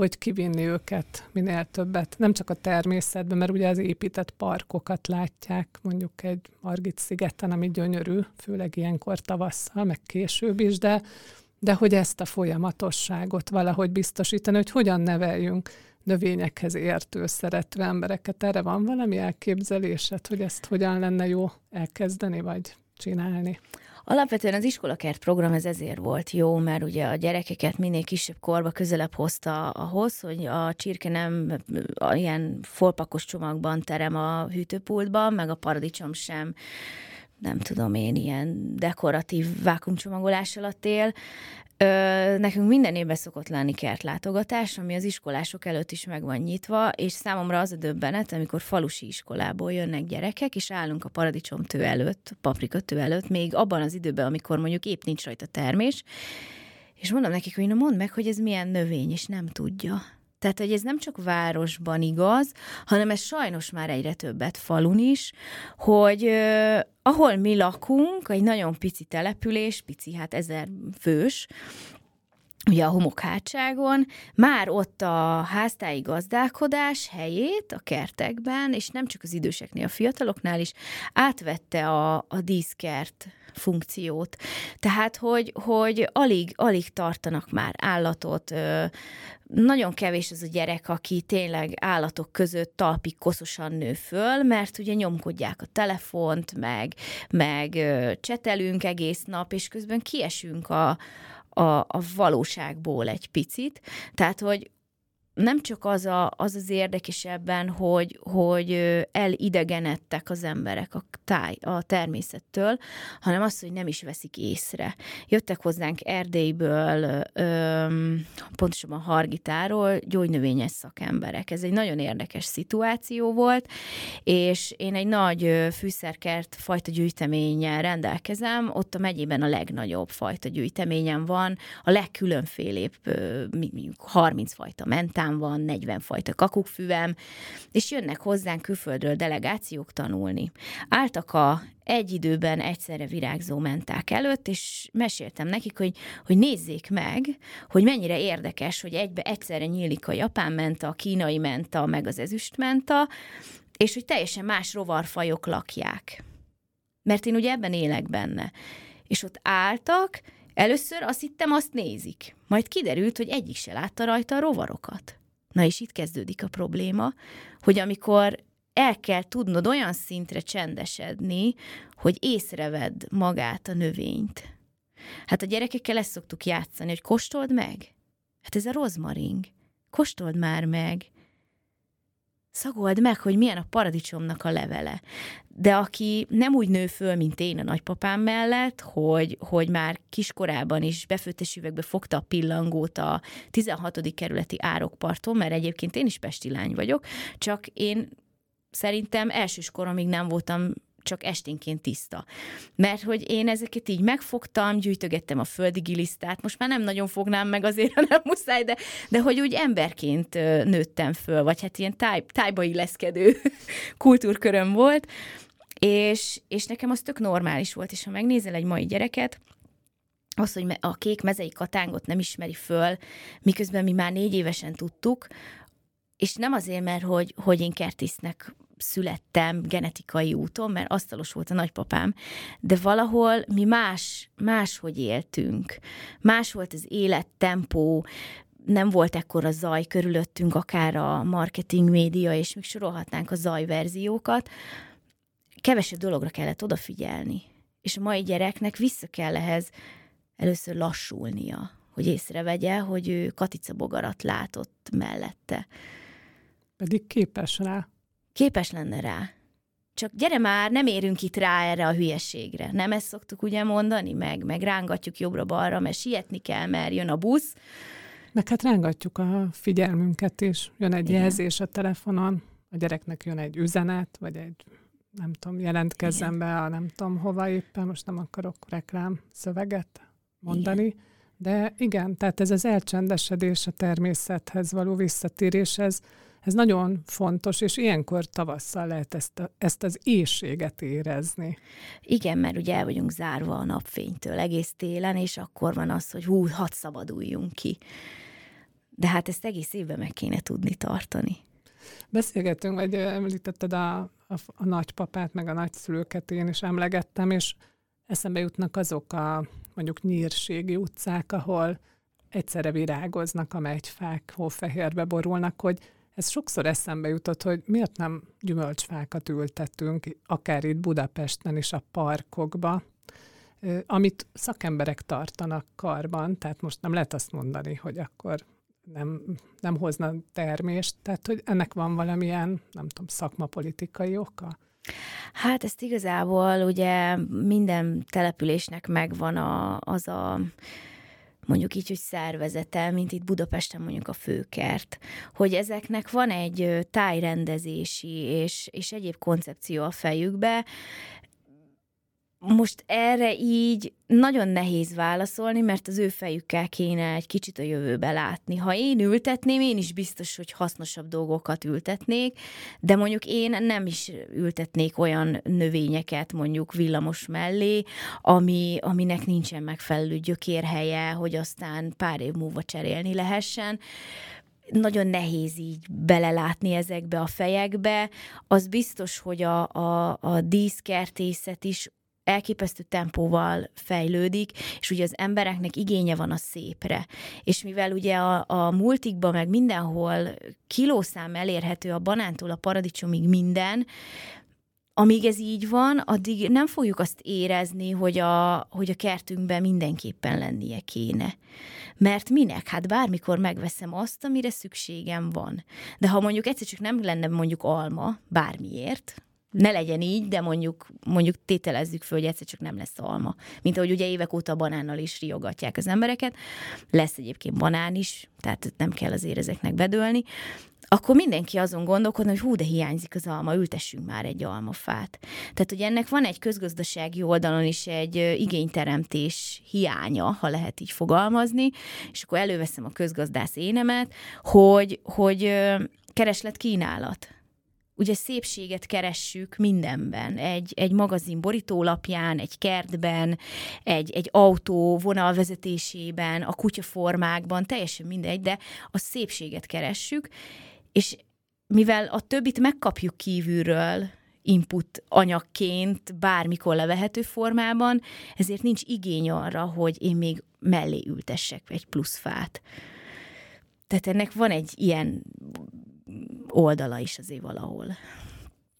hogy kivinni őket minél többet. Nem csak a természetben, mert ugye az épített parkokat látják, mondjuk egy Margit szigeten, ami gyönyörű, főleg ilyenkor tavasszal, meg később is, de, de hogy ezt a folyamatosságot valahogy biztosítani, hogy hogyan neveljünk növényekhez értő, szerető embereket. Erre van valami elképzelésed, hogy ezt hogyan lenne jó elkezdeni, vagy csinálni?
Alapvetően az iskolakert program ez ezért volt jó, mert ugye a gyerekeket minél kisebb korba közelebb hozta ahhoz, hogy a csirke nem ilyen folpakos csomagban terem a hűtőpultban, meg a paradicsom sem nem tudom én, ilyen dekoratív vákumcsomagolás alatt él, Ö, nekünk minden évben szokott lenni kertlátogatás, ami az iskolások előtt is meg van nyitva, és számomra az a döbbenet, amikor falusi iskolából jönnek gyerekek, és állunk a paradicsom tő előtt, a paprika tő előtt, még abban az időben, amikor mondjuk épp nincs rajta termés, és mondom nekik, hogy na mondd meg, hogy ez milyen növény, és nem tudja. Tehát, hogy ez nem csak városban igaz, hanem ez sajnos már egyre többet falun is, hogy ahol mi lakunk, egy nagyon pici település, pici, hát ezer fős, ugye a homokhátságon, már ott a háztáji gazdálkodás helyét a kertekben, és nem csak az időseknél, a fiataloknál is átvette a, a díszkert funkciót. Tehát, hogy, hogy alig, alig tartanak már állatot, nagyon kevés az a gyerek, aki tényleg állatok között talpig koszosan nő föl, mert ugye nyomkodják a telefont, meg, meg csetelünk egész nap, és közben kiesünk a, a, a valóságból egy picit. Tehát, hogy nem csak az, a, az az érdekes ebben, hogy, hogy elidegenedtek az emberek a, táj, a természettől, hanem az, hogy nem is veszik észre. Jöttek hozzánk Erdélyből, öm, pontosabban Hargitáról, gyógynövényes szakemberek. Ez egy nagyon érdekes szituáció volt, és én egy nagy fűszerkert fajta gyűjteménnyel rendelkezem, ott a megyében a legnagyobb fajta gyűjteményem van, a legkülönfélébb 30 fajta mentám, mentám van, 40 fajta kakukkfüvem, és jönnek hozzánk külföldről delegációk tanulni. Álltak a egy időben egyszerre virágzó menták előtt, és meséltem nekik, hogy, hogy nézzék meg, hogy mennyire érdekes, hogy egybe egyszerre nyílik a japán menta, a kínai menta, meg az ezüst menta, és hogy teljesen más rovarfajok lakják. Mert én ugye ebben élek benne. És ott álltak, először azt hittem, azt nézik. Majd kiderült, hogy egyik se látta rajta a rovarokat. Na és itt kezdődik a probléma, hogy amikor el kell tudnod olyan szintre csendesedni, hogy észrevedd magát a növényt. Hát a gyerekekkel ezt szoktuk játszani, hogy kóstold meg. Hát ez a rozmaring. Kóstold már meg szagold meg, hogy milyen a paradicsomnak a levele. De aki nem úgy nő föl, mint én a nagypapám mellett, hogy, hogy már kiskorában is befőttes üvegbe fogta a pillangót a 16. kerületi árokparton, mert egyébként én is pesti lány vagyok, csak én szerintem elsőskoromig nem voltam csak esténként tiszta. Mert hogy én ezeket így megfogtam, gyűjtögettem a földi gilisztát, most már nem nagyon fognám meg azért, <laughs> ha muszáj, de, de hogy úgy emberként nőttem föl, vagy hát ilyen táj, tájba illeszkedő <laughs> kultúrköröm volt, és, és nekem az tök normális volt, és ha megnézel egy mai gyereket, az, hogy a kék mezei katángot nem ismeri föl, miközben mi már négy évesen tudtuk, és nem azért, mert hogy, hogy én kertisznek születtem genetikai úton, mert asztalos volt a nagypapám, de valahol mi más, máshogy éltünk. Más volt az élettempó, nem volt ekkora zaj körülöttünk, akár a marketing média, és még sorolhatnánk a zajverziókat. Kevesebb dologra kellett odafigyelni. És a mai gyereknek vissza kell ehhez először lassulnia, hogy észrevegye, hogy ő katica bogarat látott mellette.
Pedig képes rá
képes lenne rá. Csak gyere már, nem érünk itt rá erre a hülyeségre. Nem ezt szoktuk ugye mondani, meg, meg rángatjuk jobbra-balra, mert sietni kell, mert jön a busz.
Meg hát rángatjuk a figyelmünket is. Jön egy Igen. jelzés a telefonon, a gyereknek jön egy üzenet, vagy egy nem tudom, jelentkezzen be a nem tudom hova éppen, most nem akarok reklám szöveget mondani, igen. de igen, tehát ez az elcsendesedés a természethez való visszatérés, ez, ez nagyon fontos, és ilyenkor tavasszal lehet ezt, a, ezt az éjséget érezni.
Igen, mert ugye el vagyunk zárva a napfénytől egész télen, és akkor van az, hogy hú, hadd szabaduljunk ki. De hát ezt egész évben meg kéne tudni tartani.
Beszélgettünk, vagy említetted a, a, a nagypapát, meg a nagyszülőket én is emlegettem, és eszembe jutnak azok a mondjuk nyírségi utcák, ahol egyszerre virágoznak a megyfák, hófehérbe borulnak, hogy ez sokszor eszembe jutott, hogy miért nem gyümölcsfákat ültetünk, akár itt Budapesten is a parkokba, amit szakemberek tartanak karban, tehát most nem lehet azt mondani, hogy akkor nem, nem hozna termést, tehát hogy ennek van valamilyen, nem tudom, szakmapolitikai oka?
Hát ezt igazából ugye minden településnek megvan a, az a mondjuk így, hogy szervezete, mint itt Budapesten mondjuk a főkert, hogy ezeknek van egy tájrendezési és, és egyéb koncepció a fejükbe, most erre így nagyon nehéz válaszolni, mert az ő fejükkel kéne egy kicsit a jövőbe látni. Ha én ültetném, én is biztos, hogy hasznosabb dolgokat ültetnék, de mondjuk én nem is ültetnék olyan növényeket mondjuk villamos mellé, ami, aminek nincsen megfelelő gyökérhelye, hogy aztán pár év múlva cserélni lehessen nagyon nehéz így belelátni ezekbe a fejekbe. Az biztos, hogy a, a, a díszkertészet is elképesztő tempóval fejlődik, és ugye az embereknek igénye van a szépre. És mivel ugye a, a multikban meg mindenhol kilószám elérhető a banántól a paradicsomig minden, amíg ez így van, addig nem fogjuk azt érezni, hogy a, hogy a kertünkben mindenképpen lennie kéne. Mert minek? Hát bármikor megveszem azt, amire szükségem van. De ha mondjuk egyszer csak nem lenne mondjuk alma, bármiért, ne legyen így, de mondjuk, mondjuk tételezzük föl, hogy egyszer csak nem lesz alma. Mint ahogy ugye évek óta banánnal is riogatják az embereket. Lesz egyébként banán is, tehát nem kell azért ezeknek bedőlni. Akkor mindenki azon gondolkodna, hogy hú, de hiányzik az alma, ültessünk már egy almafát. Tehát, hogy ennek van egy közgazdasági oldalon is egy igényteremtés hiánya, ha lehet így fogalmazni, és akkor előveszem a közgazdász énemet, hogy, hogy kereslet kínálat ugye szépséget keressük mindenben. Egy, egy magazin borítólapján, egy kertben, egy, egy autó vonalvezetésében, a kutyaformákban, teljesen mindegy, de a szépséget keressük, és mivel a többit megkapjuk kívülről, input anyagként, bármikor levehető formában, ezért nincs igény arra, hogy én még mellé ültessek egy plusz fát. Tehát ennek van egy ilyen oldala is azért valahol.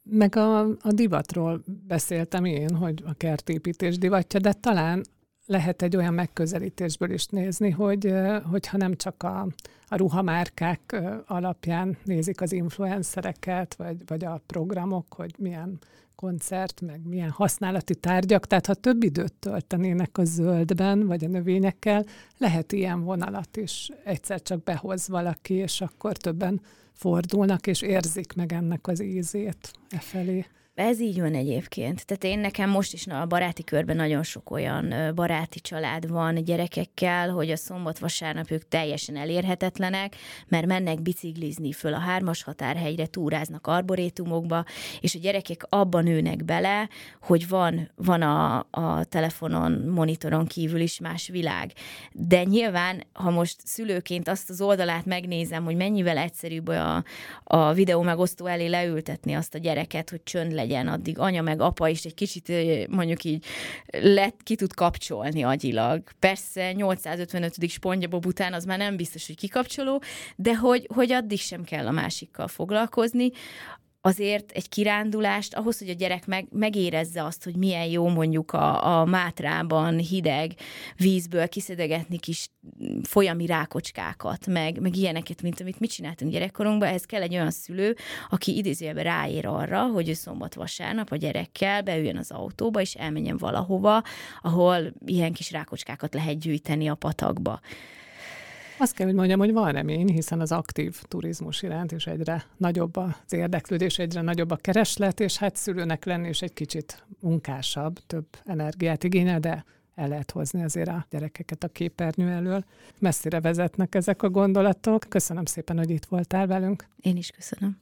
Meg a, a divatról beszéltem én, hogy a kertépítés divatja, de talán lehet egy olyan megközelítésből is nézni, hogy hogyha nem csak a, a ruhamárkák alapján nézik az influencereket, vagy, vagy a programok, hogy milyen koncert, meg milyen használati tárgyak, tehát ha több időt töltenének a zöldben, vagy a növényekkel, lehet ilyen vonalat is egyszer csak behoz valaki, és akkor többen fordulnak, és érzik meg ennek az ízét e felé.
Ez így van egyébként. Tehát én nekem most is a baráti körben nagyon sok olyan baráti család van gyerekekkel, hogy a szombat-vasárnap ők teljesen elérhetetlenek, mert mennek biciklizni föl a hármas határhegyre, túráznak arborétumokba, és a gyerekek abban nőnek bele, hogy van, van a, a telefonon, monitoron kívül is más világ. De nyilván, ha most szülőként azt az oldalát megnézem, hogy mennyivel egyszerűbb a, a videó megosztó elé leültetni azt a gyereket, hogy csönd legyen, legyen, addig anya meg apa is egy kicsit mondjuk így lett, ki tud kapcsolni agyilag. Persze 855. spontjabob után az már nem biztos, hogy kikapcsoló, de hogy, hogy addig sem kell a másikkal foglalkozni, azért egy kirándulást, ahhoz, hogy a gyerek meg, megérezze azt, hogy milyen jó mondjuk a, a mátrában hideg vízből kiszedegetni kis folyami rákocskákat, meg, meg ilyeneket, mint amit mi csináltunk gyerekkorunkban, ehhez kell egy olyan szülő, aki idézőjelben ráér arra, hogy ő szombat-vasárnap a gyerekkel beüljön az autóba, és elmenjen valahova, ahol ilyen kis rákocskákat lehet gyűjteni a patakba.
Azt kell, hogy mondjam, hogy van remény, hiszen az aktív turizmus iránt is egyre nagyobb az érdeklődés, egyre nagyobb a kereslet, és hát szülőnek lenni is egy kicsit munkásabb, több energiát igényel, de el lehet hozni azért a gyerekeket a képernyő elől. Messzire vezetnek ezek a gondolatok. Köszönöm szépen, hogy itt voltál velünk.
Én is köszönöm.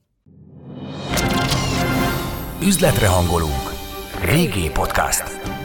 Üzletre hangolunk. Régi podcast.